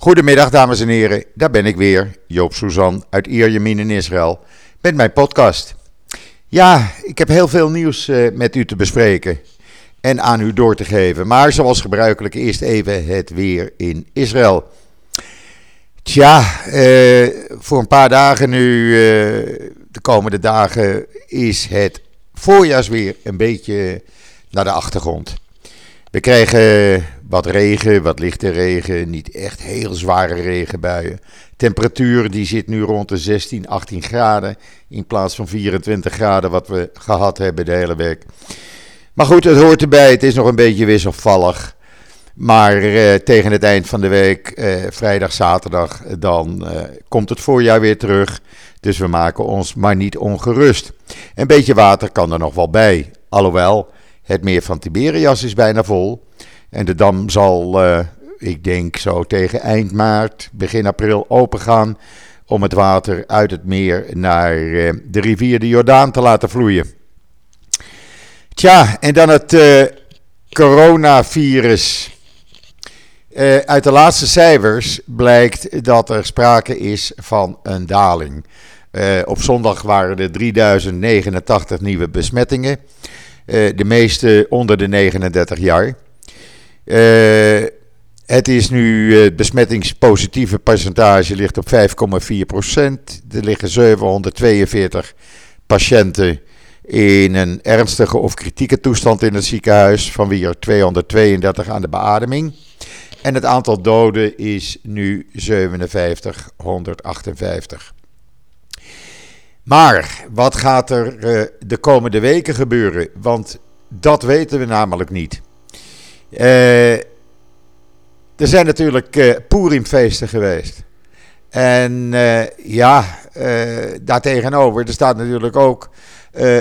Goedemiddag dames en heren, daar ben ik weer, Joop Suzan uit Ierjemien in Israël, met mijn podcast. Ja, ik heb heel veel nieuws eh, met u te bespreken en aan u door te geven, maar zoals gebruikelijk eerst even het weer in Israël. Tja, eh, voor een paar dagen nu, eh, de komende dagen, is het voorjaarsweer een beetje naar de achtergrond. We krijgen wat regen, wat lichte regen, niet echt heel zware regenbuien. Temperatuur die zit nu rond de 16, 18 graden in plaats van 24 graden wat we gehad hebben de hele week. Maar goed, het hoort erbij, het is nog een beetje wisselvallig. Maar eh, tegen het eind van de week, eh, vrijdag, zaterdag, dan eh, komt het voorjaar weer terug. Dus we maken ons maar niet ongerust. Een beetje water kan er nog wel bij. Alhoewel, het meer van Tiberias is bijna vol. En de dam zal, uh, ik denk zo tegen eind maart, begin april opengaan. Om het water uit het meer naar uh, de rivier de Jordaan te laten vloeien. Tja, en dan het uh, coronavirus. uit de laatste cijfers blijkt dat er sprake is van een daling. op zondag waren er 3089 nieuwe besmettingen. de meeste onder de 39 jaar. Uh, het is nu, het besmettingspositieve percentage ligt op 5,4 procent. Er liggen 742 patiënten in een ernstige of kritieke toestand in het ziekenhuis, van wie er 232 aan de beademing. En het aantal doden is nu 5758. Maar wat gaat er uh, de komende weken gebeuren? Want dat weten we namelijk niet. Uh, er zijn natuurlijk uh, Purimfeesten geweest. En uh, ja, daartegenover, er staat natuurlijk ook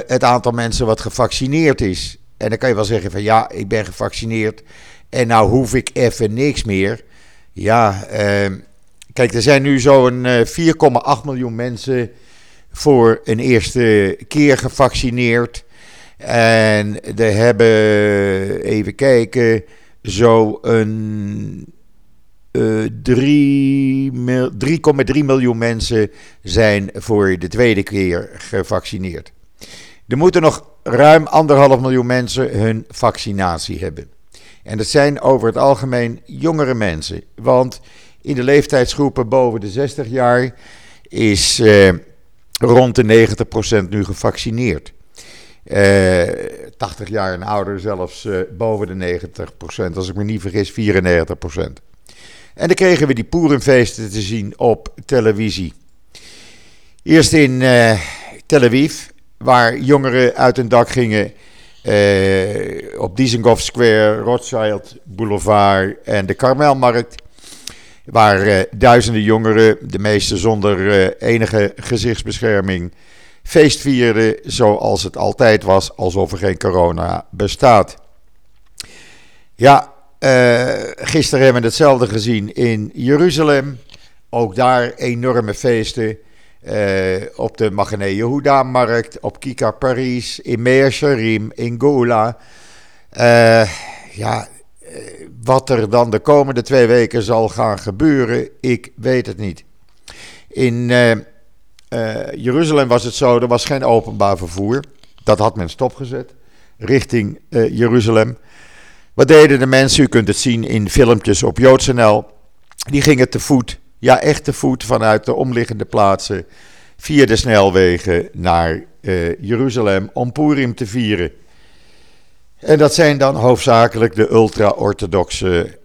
het aantal mensen wat gevaccineerd is. En dan kan je wel zeggen van ja, ik ben gevaccineerd en nou hoef ik even niks meer. Ja, ehm, kijk, er zijn nu zo'n 4,8 miljoen mensen voor een eerste keer gevaccineerd. En er hebben, even kijken, zo een uh, 3,3 miljoen mensen zijn voor de tweede keer gevaccineerd. Er moeten nog ruim anderhalf miljoen mensen hun vaccinatie hebben. En dat zijn over het algemeen jongere mensen. Want in de leeftijdsgroepen boven de 60 jaar is uh, rond de 90% nu gevaccineerd. 80 eh, jaar en ouder zelfs uh, boven de 90% Als ik me niet vergis, 94% En dan kregen we die Poerenfeesten te zien op televisie. Eerst in uh, Tel Aviv, waar jongeren uit hun dak gingen op Dizengoff Square, Rothschild Boulevard en de Karmelmarkt. Waar duizenden jongeren, de meeste zonder enige gezichtsbescherming, feest vieren zoals het altijd was, alsof er geen corona bestaat. Ja, uh, gisteren hebben we hetzelfde gezien in Jeruzalem. Ook daar enorme feesten. Uh, op de Magane Yehuda-markt, op Kika Paris, in Meir Sharim, in Goula. Uh, ja, wat er dan de komende twee weken zal gaan gebeuren, ik weet het niet. In uh, Jeruzalem was het zo, er was geen openbaar vervoer. Dat had men stopgezet richting uh, Jeruzalem. Wat deden de mensen? U kunt het zien in filmpjes op JoodsNL. Die gingen te voet, ja echt te voet, vanuit de omliggende plaatsen via de snelwegen naar uh, Jeruzalem om Purim te vieren. En dat zijn dan hoofdzakelijk de ultra-orthodoxe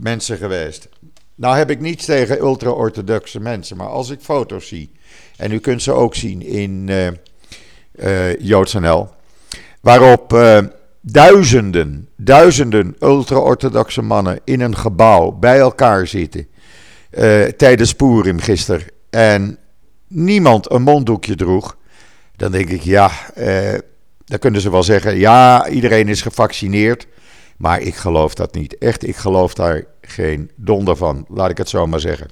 mensen geweest. Nou heb ik niets tegen ultra-orthodoxe mensen, maar als ik foto's zie, en u kunt ze ook zien in uh, uh, JoodsNL, waarop uh, duizenden, duizenden ultra-orthodoxe mannen in een gebouw bij elkaar zitten tijdens Purim gisteren en niemand een monddoekje droeg, dan denk ik ja, dan kunnen ze wel zeggen, ja, iedereen is gevaccineerd. Maar ik geloof dat niet. Echt, ik geloof daar geen donder van. Laat ik het zo maar zeggen.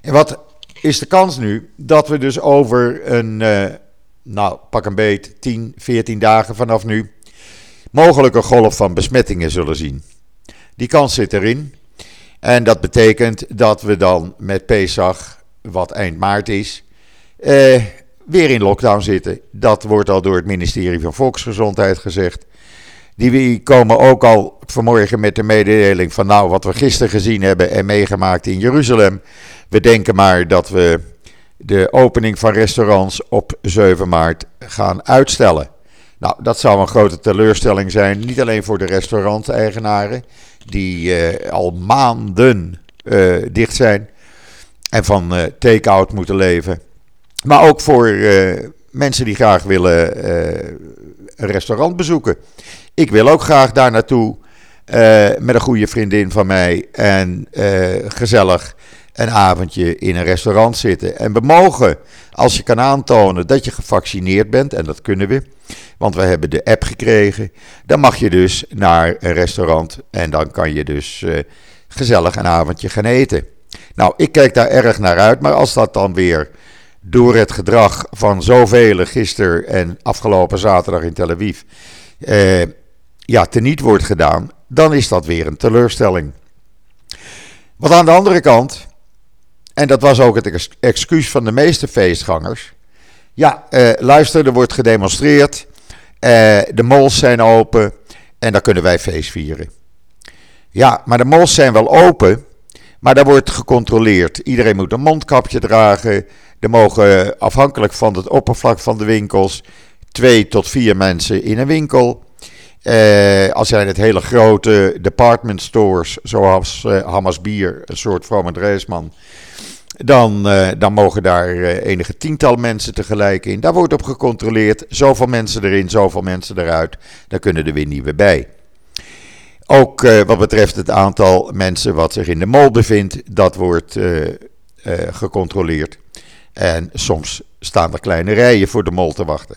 En wat is de kans nu dat we dus over een, uh, nou pak een beet, 10, 14 dagen vanaf nu, mogelijk een golf van besmettingen zullen zien. Die kans zit erin. En dat betekent dat we dan met Pesach, wat eind maart is, eh, weer in lockdown zitten. Dat wordt al door het ministerie van Volksgezondheid gezegd. Die komen ook al vanmorgen met de mededeling van nou wat we gisteren gezien hebben en meegemaakt in Jeruzalem. We denken maar dat we de opening van restaurants op 7 maart gaan uitstellen. Nou, dat zou een grote teleurstelling zijn. Niet alleen voor de restauranteigenaren, die uh, al maanden uh, dicht zijn en van uh, take-out moeten leven. Maar ook voor mensen die graag willen een restaurant bezoeken. Ik wil ook graag daar naartoe met een goede vriendin van mij en gezellig een avondje in een restaurant zitten. En we mogen, als je kan aantonen dat je gevaccineerd bent, en dat kunnen we, want we hebben de app gekregen, dan mag je dus naar een restaurant en dan kan je dus gezellig een avondje gaan eten. Nou, ik kijk daar erg naar uit, maar als dat dan weer door het gedrag van zoveel gisteren en afgelopen zaterdag in Tel Aviv eh, ja, teniet wordt gedaan, dan is dat weer een teleurstelling. Wat aan de andere kant, en dat was ook het excuus van de meeste feestgangers. Ja, eh, luister, er wordt gedemonstreerd. Eh, de malls zijn open. En dan kunnen wij feest vieren. Ja, maar de malls zijn wel open. Maar daar wordt gecontroleerd. Iedereen moet een mondkapje dragen. Er mogen afhankelijk van het oppervlak van de winkels. twee tot vier mensen in een winkel. Uh, als zijn het hele grote department stores, zoals uh, Hamas Bier, een soort Vrome Dreesman, dan, uh, dan mogen daar enige tiental mensen tegelijk in. Daar wordt op gecontroleerd. Zoveel mensen erin, zoveel mensen eruit. Daar kunnen er weer bij. Ook wat betreft het aantal mensen wat zich in de mol bevindt, dat wordt gecontroleerd. En soms staan er kleine rijen voor de mol te wachten.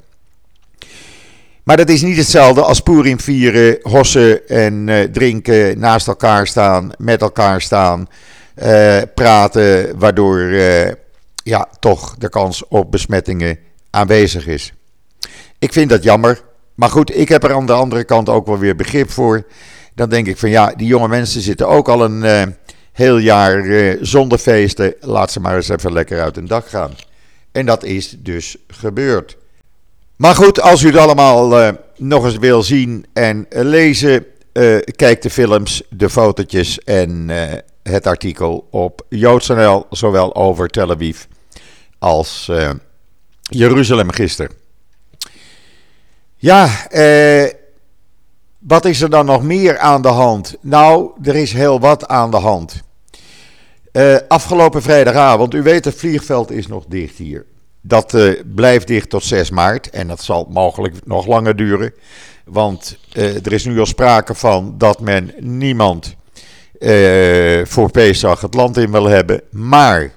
Maar dat is niet hetzelfde als Purim vieren, hossen en drinken, naast elkaar staan, met elkaar staan, praten, waardoor ja, toch de kans op besmettingen aanwezig is. Ik vind dat jammer, maar goed, ik heb er aan de andere kant ook wel weer begrip voor. Dan denk ik van ja, die jonge mensen zitten ook al een heel jaar zonder feesten. Laat ze maar eens even lekker uit hun dak gaan. En dat is dus gebeurd. Maar goed, als u het allemaal uh, nog eens wil zien en lezen, uh, kijk de films, de fotootjes en uh, het artikel op JoodsNL, zowel over Tel Aviv als Jeruzalem gisteren. Ja, wat is er dan nog meer aan de hand? Nou, er is heel wat aan de hand. afgelopen vrijdagavond, u weet het vliegveld is nog dicht hier. Dat uh, blijft dicht tot 6 maart en dat zal mogelijk nog langer duren. Want uh, er is nu al sprake van dat men niemand voor Pesach het land in wil hebben. Maar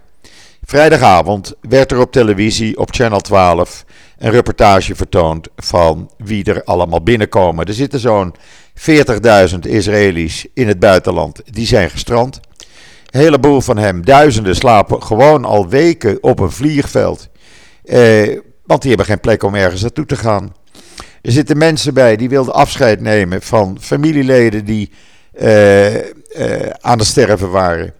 vrijdagavond werd er op televisie op Channel 12 een reportage vertoond van wie er allemaal binnenkomen. Er zitten zo'n 40.000 Israëli's in het buitenland. Die zijn gestrand. Een heleboel van hem, duizenden, slapen gewoon al weken op een vliegveld. Eh, want die hebben geen plek om ergens naartoe te gaan. Er zitten mensen bij die wilden afscheid nemen van familieleden die uh, uh, aan het sterven waren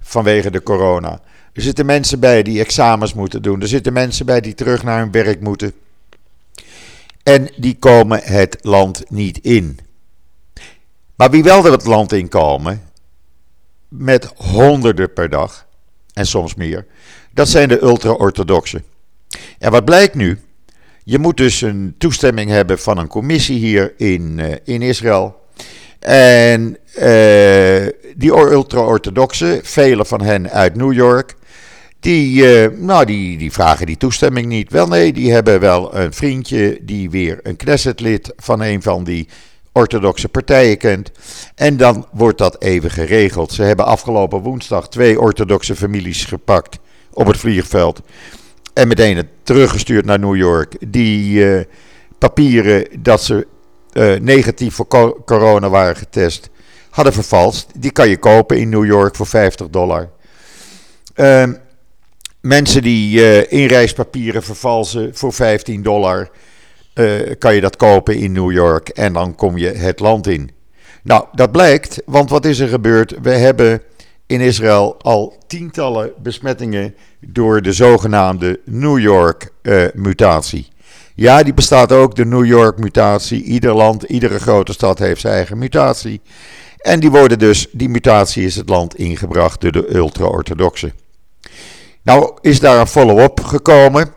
vanwege de corona. Er zitten mensen bij die examens moeten doen. Er zitten mensen bij die terug naar hun werk moeten. En die komen het land niet in. Maar wie wel er het land in komen, met honderden per dag, en soms meer, dat zijn de ultra-orthodoxen. En wat blijkt nu? Je moet dus een toestemming hebben van een commissie hier in, uh, in Israël. En uh, die ultra-orthodoxen, vele van hen uit New York, die, uh, nou, die, die vragen die toestemming niet. Wel nee, die hebben wel een vriendje die weer een Knesset-lid van een van die orthodoxe partijen kent. En dan wordt dat even geregeld. Ze hebben afgelopen woensdag twee orthodoxe families gepakt op het vliegveld. En meteen het teruggestuurd naar New York. Die uh, papieren dat ze uh, negatief voor corona waren getest, hadden vervalst. Die kan je kopen in New York voor 50 dollar. Uh, mensen die uh, inreispapieren vervalsen voor 15 dollar, kan je dat kopen in New York en dan kom je het land in. Nou, dat blijkt, want wat is er gebeurd? We hebben in Israël al tientallen besmettingen door de zogenaamde New York-mutatie. ja, die bestaat ook, de New York-mutatie. Ieder land, iedere grote stad heeft zijn eigen mutatie. En die worden dus, die mutatie is het land ingebracht door de ultra-orthodoxen. Nou is daar een follow-up gekomen.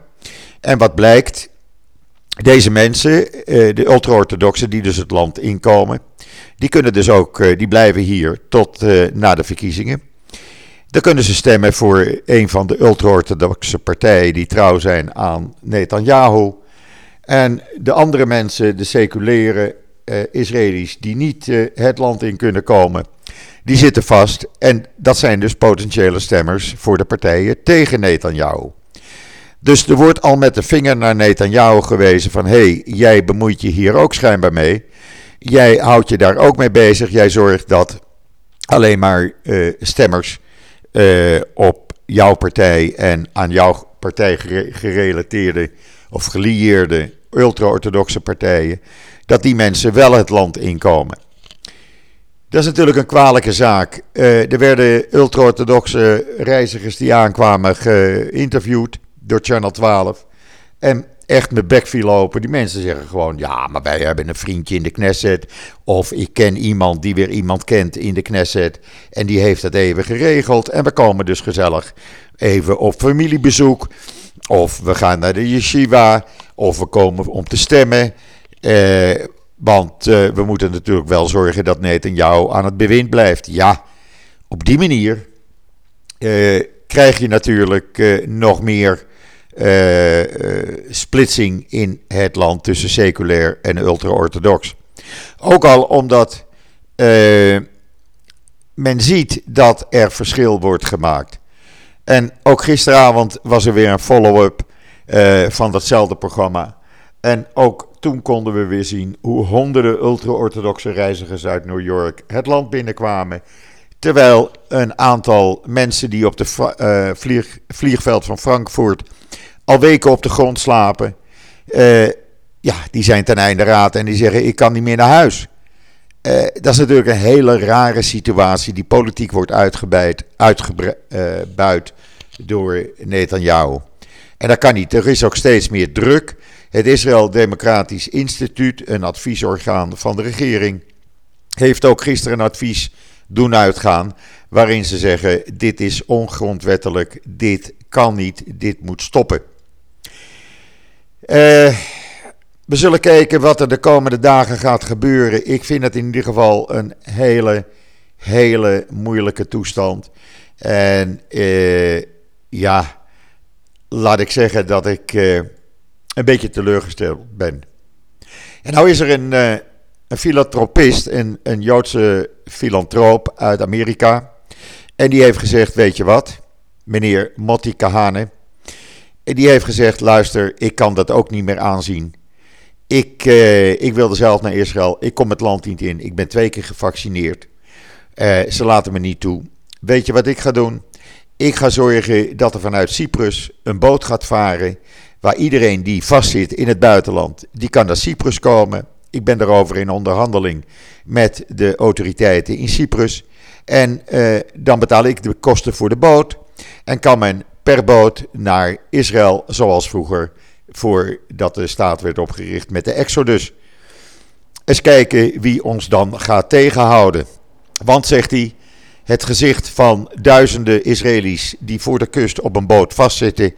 En wat blijkt? Deze mensen, eh, de ultra-orthodoxen die dus het land inkomen, die kunnen dus ook, eh, die blijven hier tot eh, na de verkiezingen. Dan kunnen ze stemmen voor een van de ultra-orthodoxe partijen die trouw zijn aan Netanyahu. En de andere mensen, de seculiere Israëli's die niet het land in kunnen komen, die zitten vast. En dat zijn dus potentiële stemmers voor de partijen tegen Netanyahu. Dus er wordt al met de vinger naar Netanyahu gewezen van... hé, hey, jij bemoeit je hier ook schijnbaar mee. Jij houdt je daar ook mee bezig. Jij zorgt dat alleen maar uh, stemmers op jouw partij... en aan jouw partij gerelateerde of gelieerde ultra-orthodoxe partijen... dat die mensen wel het land inkomen. Dat is natuurlijk een kwalijke zaak. Uh, er werden ultra-orthodoxe reizigers die aankwamen geïnterviewd door Channel 12. En echt mijn bek viel open. Die mensen zeggen gewoon: ja, maar wij hebben een vriendje in de Knesset. Of ik ken iemand die weer iemand kent in de Knesset. En die heeft het even geregeld. En we komen dus gezellig even op familiebezoek. Of we gaan naar de yeshiva. Of we komen om te stemmen. Eh, want uh, we moeten natuurlijk wel zorgen dat jou aan het bewind blijft. Ja, op die manier uh, krijg je natuurlijk uh, nog meer splitsing in het land tussen seculair en ultra-orthodox. Ook al omdat men ziet dat er verschil wordt gemaakt. En ook gisteravond was er weer een follow-up van datzelfde programma. En ook toen konden we weer zien hoe honderden ultra-orthodoxe reizigers uit New York het land binnenkwamen. Terwijl een aantal mensen die op het uh, vlieg, vliegveld van Frankfurt al weken op de grond slapen, uh, ja, die zijn ten einde raad en die zeggen: Ik kan niet meer naar huis. Uh, dat is natuurlijk een hele rare situatie. Die politiek wordt uitgebuit, uitgebuit door Netanyahu. En dat kan niet. Er is ook steeds meer druk. Het Israël Democratisch Instituut, een adviesorgaan van de regering, heeft ook gisteren een advies doen uitgaan. Waarin ze zeggen: dit is ongrondwettelijk, dit kan niet, dit moet stoppen. Uh, we zullen kijken wat er de komende dagen gaat gebeuren. Ik vind het in ieder geval een hele, hele moeilijke toestand. En uh, ja, laat ik zeggen dat ik. Uh, een beetje teleurgesteld ben. En nou is er een, uh, een filantropist, een, een Joodse filantroop uit Amerika. En die heeft gezegd, weet je wat, meneer Motti Kahane. En die heeft gezegd, luister, ik kan dat ook niet meer aanzien. Ik, uh, ik wilde zelf naar Israël, ik kom het land niet in. Ik ben twee keer gevaccineerd. Uh, ze laten me niet toe. Weet je wat ik ga doen? Ik ga zorgen dat er vanuit Cyprus een boot gaat varen waar iedereen die vastzit in het buitenland, die kan naar Cyprus komen. Ik ben daarover in onderhandeling met de autoriteiten in Cyprus. En eh, dan betaal ik de kosten voor de boot. En kan men per boot naar Israël, zoals vroeger, voordat de staat werd opgericht met de Exodus. Eens kijken wie ons dan gaat tegenhouden. Want, zegt hij, het gezicht van duizenden Israëli's die voor de kust op een boot vastzitten,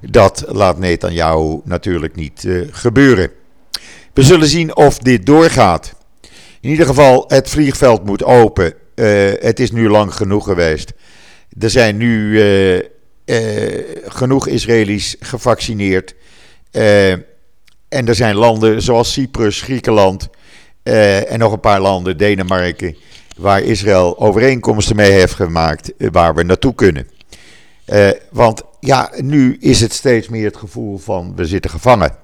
dat laat Netanyahu natuurlijk niet uh, gebeuren. We zullen zien of dit doorgaat. In ieder geval, het vliegveld moet open. Uh, het is nu lang genoeg geweest. Er zijn nu uh, genoeg Israëli's gevaccineerd. en er zijn landen zoals Cyprus, Griekenland en nog een paar landen, Denemarken, waar Israël overeenkomsten mee heeft gemaakt waar we naartoe kunnen. want ja, nu is het steeds meer het gevoel van we zitten gevangen.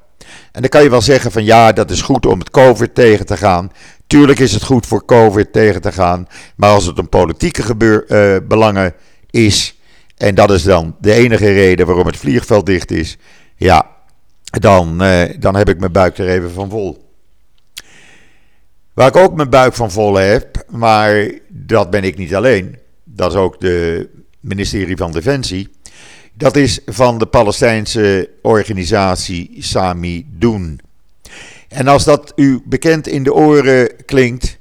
En dan kan je wel zeggen van ja, dat is goed om het COVID tegen te gaan. Tuurlijk is het goed voor COVID tegen te gaan. Maar als het een politieke gebeur, uh, belangen is. En dat is dan de enige reden waarom het vliegveld dicht is. Ja, dan, dan heb ik mijn buik er even van vol. Waar ik ook mijn buik van vol heb, maar dat ben ik niet alleen. dat is ook de ministerie van Defensie. Dat is van de Palestijnse organisatie Sami Doen. En als dat u bekend in de oren klinkt,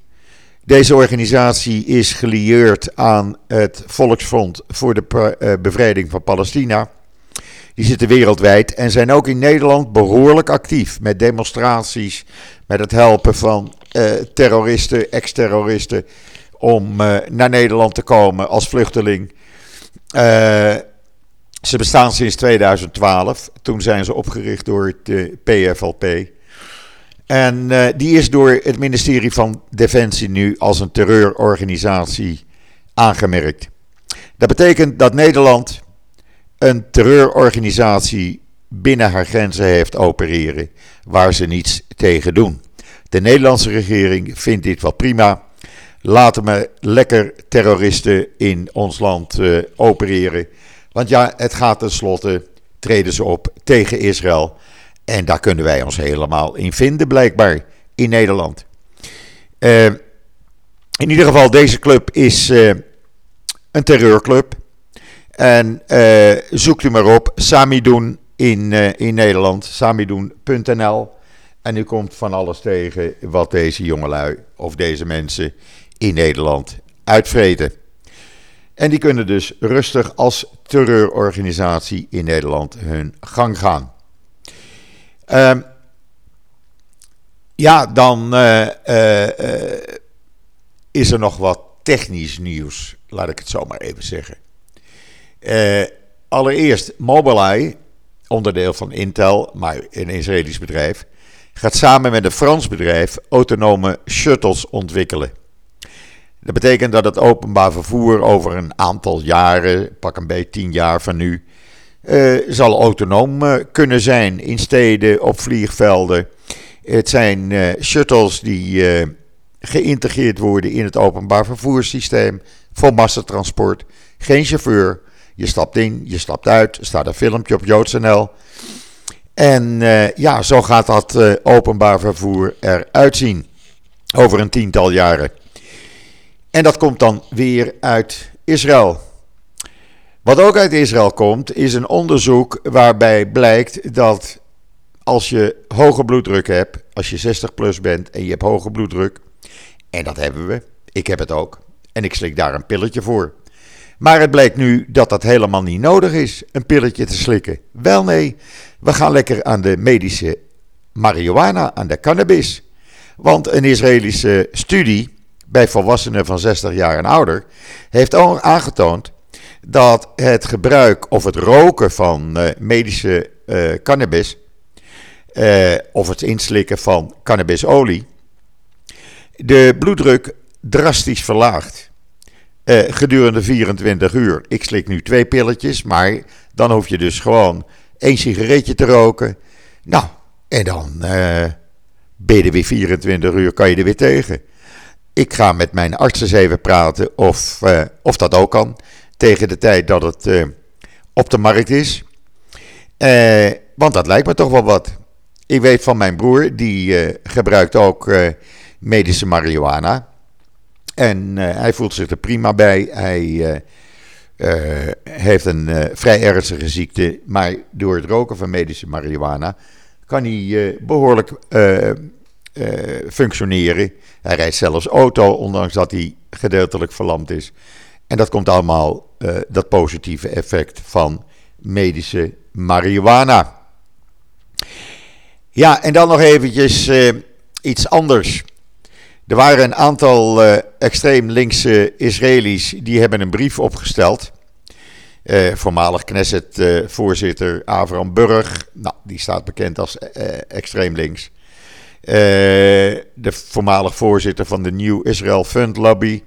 deze organisatie is gelieerd aan het Volksfront voor de eh, Bevrijding van Palestina. Die zitten wereldwijd en zijn ook in Nederland behoorlijk actief met demonstraties, met het helpen van terroristen, ex-terroristen, om uh, naar Nederland te komen als vluchteling. Uh, ze bestaan sinds 2012. Toen zijn ze opgericht door het PFLP. En die is door het ministerie van Defensie nu als een terreurorganisatie aangemerkt. Dat betekent dat Nederland een terreurorganisatie binnen haar grenzen heeft opereren waar ze niets tegen doen. De Nederlandse regering vindt dit wel prima. Laten we lekker terroristen in ons land uh, opereren. Want ja, het gaat tenslotte, treden ze op tegen Israël. En daar kunnen wij ons helemaal in vinden, blijkbaar, in Nederland. Uh, in ieder geval, deze club is uh, een terreurclub. En zoekt u maar op, Samidoen in, in Nederland, samidoen.nl. En u komt van alles tegen wat deze jongelui of deze mensen in Nederland uitvreten. En die kunnen dus rustig als terreurorganisatie in Nederland hun gang gaan. Uh, ja, dan uh, uh, is er nog wat technisch nieuws, laat ik het zo maar even zeggen. allereerst, Mobileye, onderdeel van Intel, maar een Israëlisch bedrijf, gaat samen met een Frans bedrijf autonome shuttles ontwikkelen. Dat betekent dat het openbaar vervoer over een aantal jaren, pak een beetje tien jaar van nu, uh, zal autonoom uh, kunnen zijn in steden, op vliegvelden. Het zijn uh, shuttles die geïntegreerd worden in het openbaar vervoerssysteem voor massatransport. Geen chauffeur. Je stapt in, je stapt uit. Staat een filmpje op JoodsNL. En uh, ja, zo gaat dat uh, openbaar vervoer eruit zien over een tiental jaren. En dat komt dan weer uit Israël. Wat ook uit Israël komt, is een onderzoek waarbij blijkt dat als je hoge bloeddruk hebt, als je 60 plus bent en je hebt hoge bloeddruk, en dat hebben we, ik heb het ook, en ik slik daar een pilletje voor. Maar het blijkt nu dat dat helemaal niet nodig is, een pilletje te slikken. Wel nee, we gaan lekker aan de medische marihuana, aan de cannabis. Want een Israëlische studie bij volwassenen van 60 jaar en ouder heeft al aangetoond dat het gebruik of het roken van uh, medische uh, cannabis uh, of het inslikken van cannabisolie de bloeddruk drastisch verlaagt. Gedurende 24 uur. Ik slik nu twee pilletjes, maar dan hoef je dus gewoon één sigaretje te roken. Nou, en dan uh, ben je er weer 24 uur, kan je er weer tegen. Ik ga met mijn arts eens even praten of, uh, of dat ook kan. Tegen de tijd dat het op de markt is. want dat lijkt me toch wel wat. Ik weet van mijn broer, die gebruikt ook medische marihuana. En hij voelt zich er prima bij. Hij uh, heeft een uh, vrij ernstige ziekte, maar door het roken van medische marihuana kan hij uh, behoorlijk functioneren. Hij rijdt zelfs auto, ondanks dat hij gedeeltelijk verlamd is. En dat komt allemaal, dat positieve effect van medische marihuana. Ja, en dan nog eventjes iets anders. Er waren een aantal uh, extreem linkse Israëli's die hebben een brief opgesteld. Uh, voormalig Knesset-voorzitter Avram Burg, nou, die staat bekend als extreem links. de voormalig voorzitter van de New Israel Fund Lobby.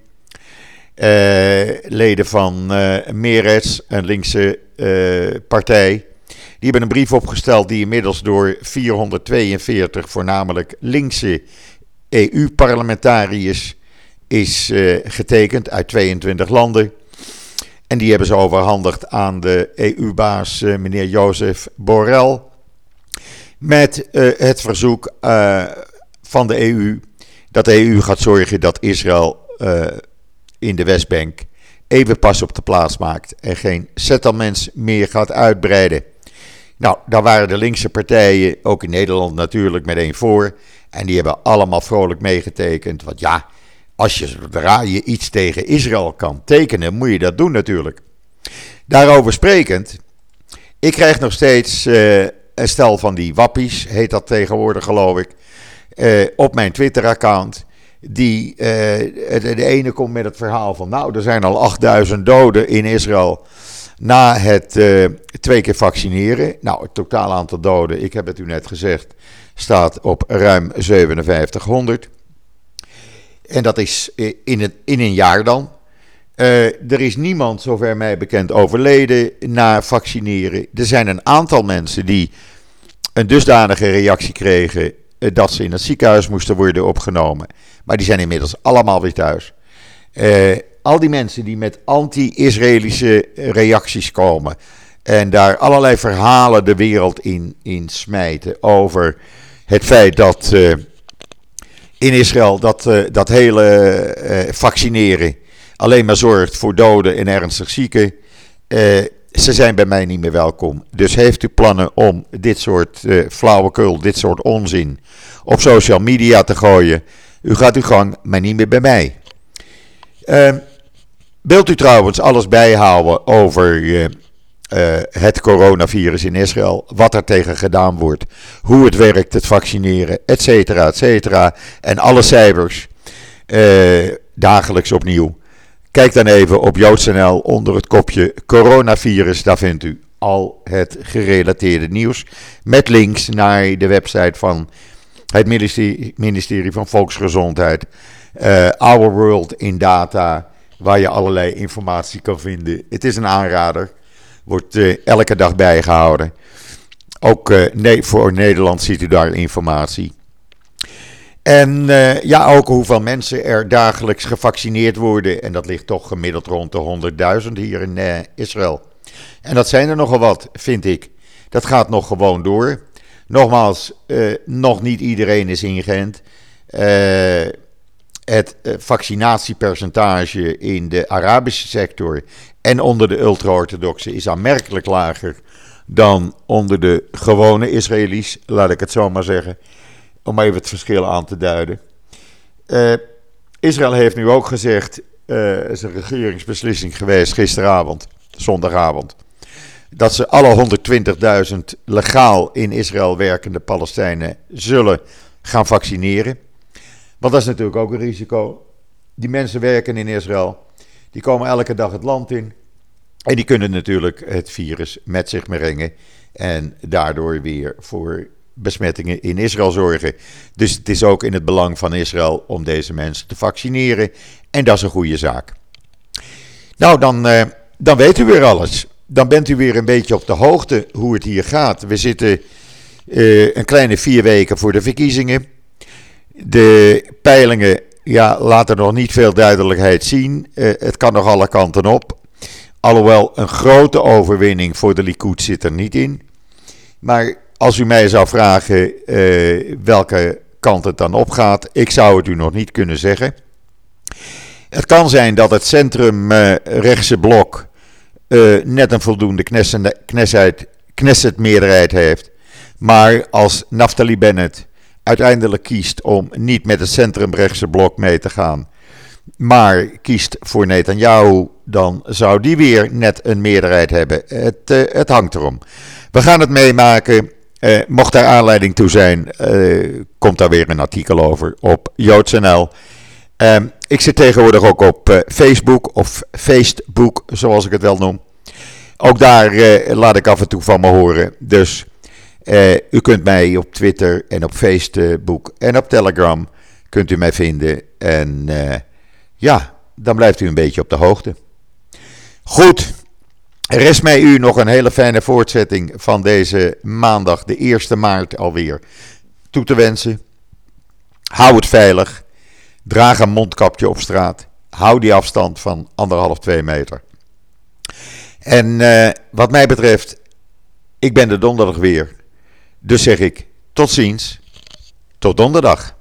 leden van Meretz, een linkse partij. Die hebben een brief opgesteld die inmiddels door 442 voornamelijk linkse EU-parlementariërs is uh, getekend uit 22 landen. En die hebben ze overhandigd aan de EU-baas uh, meneer Jozef Borrell. Met uh, het verzoek van de EU dat de EU gaat zorgen dat Israël in de Westbank even pas op de plaats maakt en geen settlements meer gaat uitbreiden. Nou, daar waren de linkse partijen, ook in Nederland natuurlijk, meteen voor. En die hebben allemaal vrolijk meegetekend. Want ja, als je zodra je iets tegen Israël kan tekenen, moet je dat doen natuurlijk. Daarover sprekend, ik krijg nog steeds uh, een stel van die wappies, heet dat tegenwoordig geloof ik, uh, op mijn Twitter-account. Die, uh, de ene komt met het verhaal van, nou, er zijn al 8000 doden in Israël na het twee keer vaccineren. Nou, het totaal aantal doden, ik heb het u net gezegd, staat op ruim 5700. En dat is in, het, in een jaar dan. Uh, er is niemand, zover mij bekend, overleden na vaccineren. Er zijn een aantal mensen die een dusdanige reactie kregen uh, dat ze in het ziekenhuis moesten worden opgenomen. Maar die zijn inmiddels allemaal weer thuis. Uh, al die mensen die met anti-Israëlische reacties komen en daar allerlei verhalen de wereld in, in smijten over het feit dat in Israël dat, dat hele vaccineren alleen maar zorgt voor doden en ernstig zieken. Ze zijn bij mij niet meer welkom. Dus heeft u plannen om dit soort flauwekul, dit soort onzin op social media te gooien? U gaat uw gang, maar niet meer bij mij. Uh, wilt u trouwens alles bijhouden over uh, het coronavirus in Israël? Wat er tegen gedaan wordt? Hoe het werkt, het vaccineren, et cetera, et cetera. En alle cijfers dagelijks opnieuw. Kijk dan even op JoodsNL onder het kopje coronavirus. Daar vindt u al het gerelateerde nieuws. Met links naar de website van het ministerie, van Volksgezondheid. Uh, Our World in Data, waar je allerlei informatie kan vinden. Het is een aanrader. Wordt uh, elke dag bijgehouden. Ook nee, voor Nederland ziet u daar informatie. En uh, ja, ook hoeveel mensen er dagelijks gevaccineerd worden. En dat ligt toch gemiddeld rond de 100.000 hier in Israël. En dat zijn er nogal wat, vind ik. Dat gaat nog gewoon door. Nogmaals, nog niet iedereen is ingeënt. Het vaccinatiepercentage in de Arabische sector en onder de ultra-orthodoxen is aanmerkelijk lager dan onder de gewone Israëli's, laat ik het zo maar zeggen om even het verschil aan te duiden. Uh, Israël heeft nu ook gezegd, uh, is een regeringsbeslissing geweest gisteravond, zondagavond, dat ze alle 120.000 legaal in Israël werkende Palestijnen zullen gaan vaccineren. Want dat is natuurlijk ook een risico. Die mensen werken in Israël, die komen elke dag het land in. En die kunnen natuurlijk het virus met zich brengen. En daardoor weer voor besmettingen in Israël zorgen. Dus het is ook in het belang van Israël om deze mensen te vaccineren. En dat is een goede zaak. Nou, dan, uh, dan weet u weer alles. Dan bent u weer een beetje op de hoogte hoe het hier gaat. We zitten uh, een kleine vier weken voor de verkiezingen. De peilingen ja, laten nog niet veel duidelijkheid zien. Uh, het kan nog alle kanten op. Alhoewel een grote overwinning voor de Likud zit er niet in. Maar als u mij zou vragen uh, welke kant het dan opgaat, ik zou het u nog niet kunnen zeggen. Het kan zijn dat het centrum-rechtse uh, blok net een voldoende Knesset-meerderheid heeft. Maar als Naftali Bennett uiteindelijk kiest om niet met het centrumrechtse blok mee te gaan, maar kiest voor Netanyahu, dan zou die weer net een meerderheid hebben. Het, het hangt erom. We gaan het meemaken. Uh, mocht daar aanleiding toe zijn, uh, komt daar weer een artikel over op JoodsNL. Uh, ik zit tegenwoordig ook op eh, Facebook of Facebook, zoals ik het wel noem. Ook daar laat ik af en toe van me horen. Dus u kunt mij op Twitter en op Facebook en op Telegram kunt u mij vinden. En ja, dan blijft u een beetje op de hoogte. Goed, er is mij u nog een hele fijne voortzetting van deze maandag, de 1 maart alweer, toe te wensen. Hou het veilig. Draag een mondkapje op straat. Hou die afstand van anderhalf, twee meter. En uh, wat mij betreft, ik ben de donderdag weer. Dus zeg ik tot ziens. Tot donderdag.